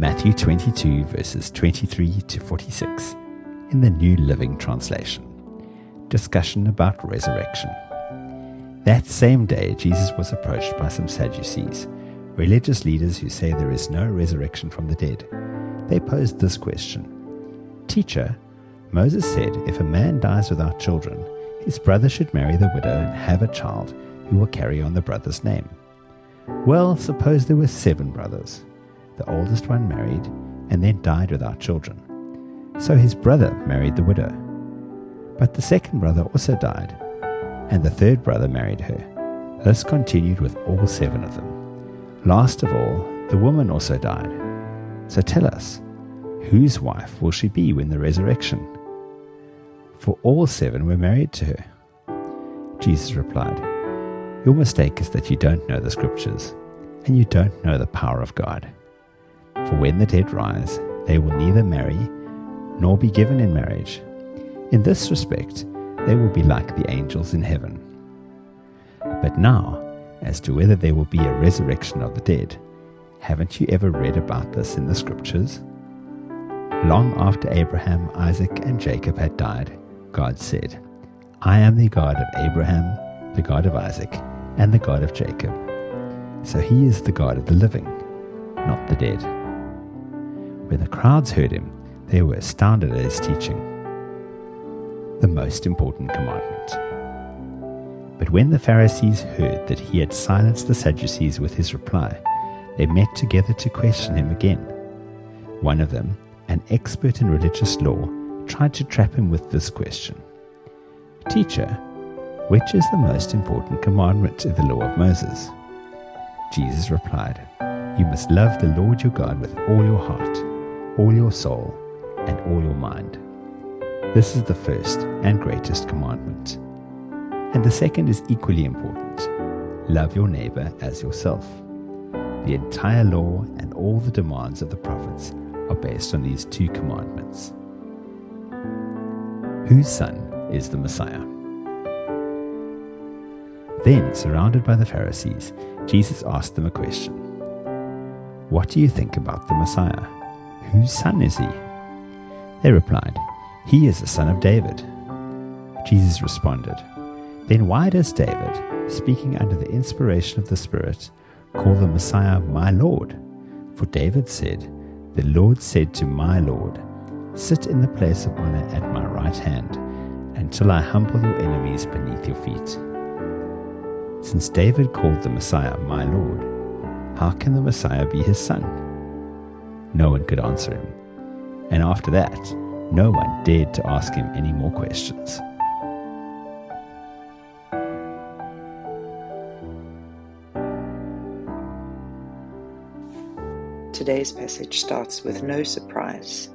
Matthew 22, verses 23 to 46, in the New Living Translation. Discussion about resurrection. That same day, Jesus was approached by some Sadducees, religious leaders who say there is no resurrection from the dead. They posed this question Teacher, Moses said if a man dies without children, his brother should marry the widow and have a child who will carry on the brother's name. Well, suppose there were seven brothers. The oldest one married and then died without children. So his brother married the widow. But the second brother also died, and the third brother married her. This continued with all seven of them. Last of all, the woman also died. So tell us, whose wife will she be when the resurrection? For all seven were married to her. Jesus replied, Your mistake is that you don't know the Scriptures, and you don't know the power of God. For when the dead rise, they will neither marry nor be given in marriage. In this respect, they will be like the angels in heaven. But now, as to whether there will be a resurrection of the dead, haven't you ever read about this in the Scriptures? Long after Abraham, Isaac, and Jacob had died, God said, I am the God of Abraham, the God of Isaac, and the God of Jacob. So he is the God of the living, not the dead. When the crowds heard him, they were astounded at his teaching. The most important commandment. But when the Pharisees heard that he had silenced the Sadducees with his reply, they met together to question him again. One of them, an expert in religious law, tried to trap him with this question Teacher, which is the most important commandment in the law of Moses? Jesus replied, You must love the Lord your God with all your heart all your soul, and all your mind. This is the first and greatest commandment. And the second is equally important love your neighbor as yourself. The entire law and all the demands of the prophets are based on these two commandments. Whose son is the Messiah? Then, surrounded by the Pharisees, Jesus asked them a question What do you think about the Messiah? Whose son is he? They replied, He is the son of David. Jesus responded, Then why does David, speaking under the inspiration of the Spirit, call the Messiah my Lord? For David said, The Lord said to my Lord, Sit in the place of honor at my right hand, until I humble your enemies beneath your feet. Since David called the Messiah my Lord, how can the Messiah be his son? No one could answer him. And after that, no one dared to ask him any more questions. Today's passage starts with no surprise,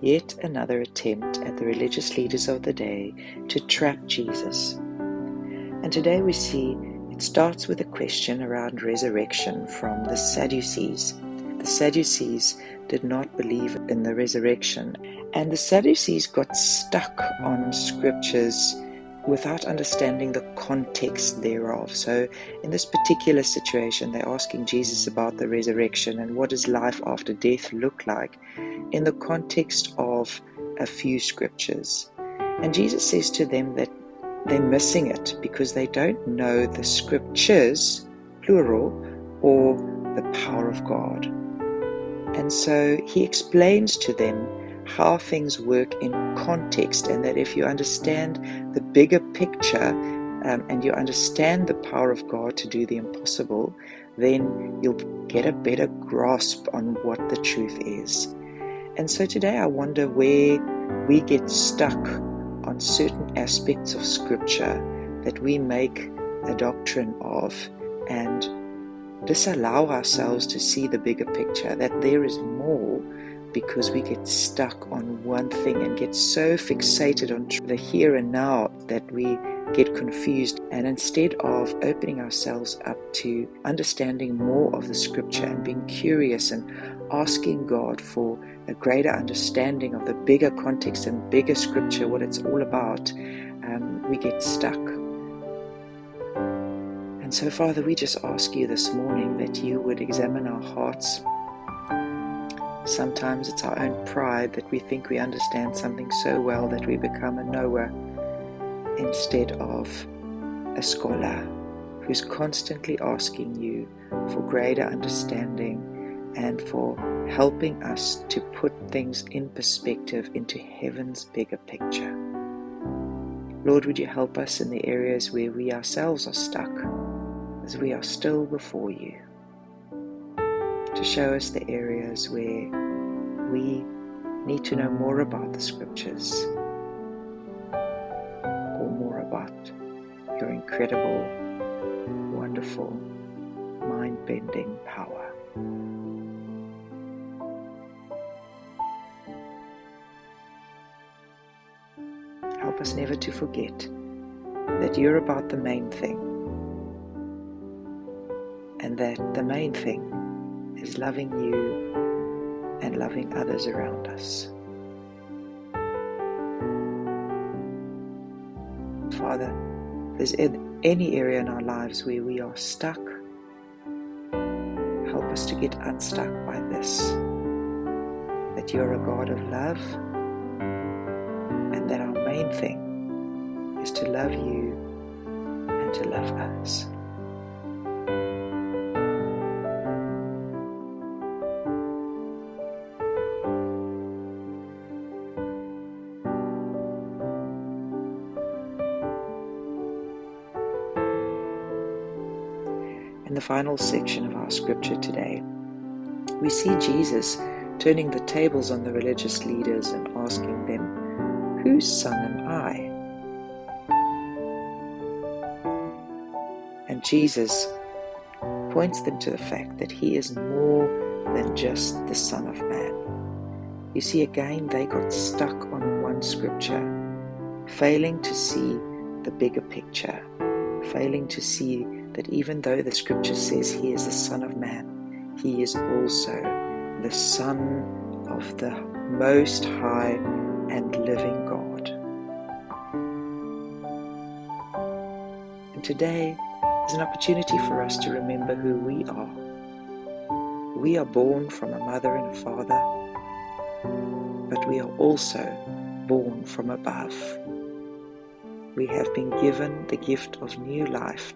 yet another attempt at the religious leaders of the day to trap Jesus. And today we see it starts with a question around resurrection from the Sadducees. The Sadducees did not believe in the resurrection, and the Sadducees got stuck on scriptures without understanding the context thereof. So, in this particular situation, they're asking Jesus about the resurrection and what does life after death look like in the context of a few scriptures. And Jesus says to them that they're missing it because they don't know the scriptures, plural, or the power of God. And so he explains to them how things work in context, and that if you understand the bigger picture um, and you understand the power of God to do the impossible, then you'll get a better grasp on what the truth is. And so today I wonder where we get stuck on certain aspects of Scripture that we make a doctrine of and disallow ourselves to see the bigger picture, that there is more because we get stuck on one thing and get so fixated on the here and now that we get confused. And instead of opening ourselves up to understanding more of the scripture and being curious and asking God for a greater understanding of the bigger context and bigger scripture, what it's all about, um, we get stuck. And so, Father, we just ask you this morning that you would examine our hearts. Sometimes it's our own pride that we think we understand something so well that we become a knower instead of a scholar who's constantly asking you for greater understanding and for helping us to put things in perspective into heaven's bigger picture. Lord, would you help us in the areas where we ourselves are stuck as we are still before you? To show us the areas where we need to know more about the scriptures or more about your incredible, wonderful, mind bending power. Help us never to forget that you're about the main thing, that the main thing is loving you and loving others around us. Father, if there's any area in our lives where we are stuck, help us to get unstuck by this. That you're a God of love and that our main thing is to love you and to love us. The final section of our scripture today, we see Jesus turning the tables on the religious leaders and asking them Whose son am I? And Jesus points them to the fact that he is more than just the Son of Man. You see, again, they got stuck on one scripture, failing to see the bigger picture, failing to see that even though the scripture says he is the Son of Man, he is also the Son of the Most High and living God. And today is an opportunity for us to remember who we are. We are born from a mother and a father, but we are also born from above. We have been given the gift of new life,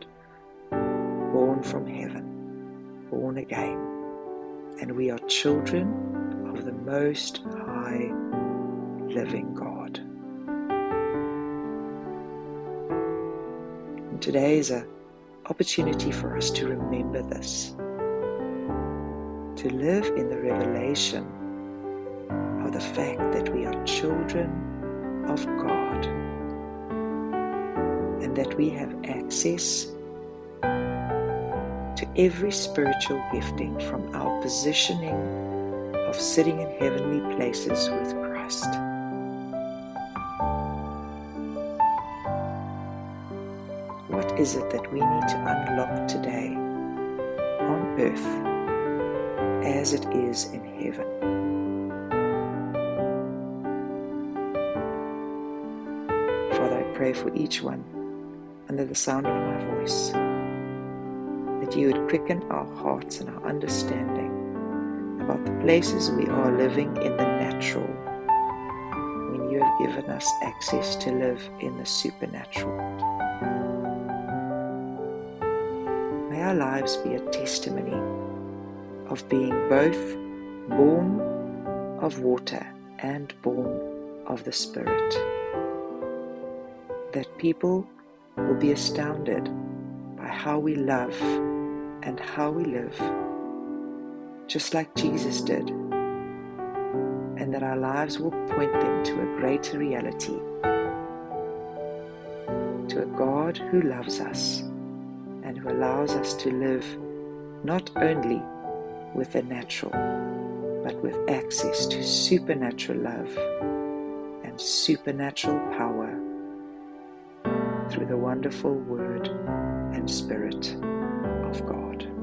from heaven, born again, and we are children of the Most High living God. And today is an opportunity for us to remember this, to live in the revelation of the fact that we are children of God and that we have access every spiritual gifting from our positioning of sitting in heavenly places with Christ. What is it that we need to unlock today on earth as it is in heaven? Father, I pray for each one under the sound of my voice you would quicken our hearts and our understanding about the places we are living in the natural when you have given us access to live in the supernatural. May our lives be a testimony of being both born of water and born of the Spirit. That people will be astounded by how we love and how we live, just like Jesus did, and that our lives will point them to a greater reality, to a God who loves us and who allows us to live not only with the natural, but with access to supernatural love and supernatural power through the wonderful Word and Spirit of God.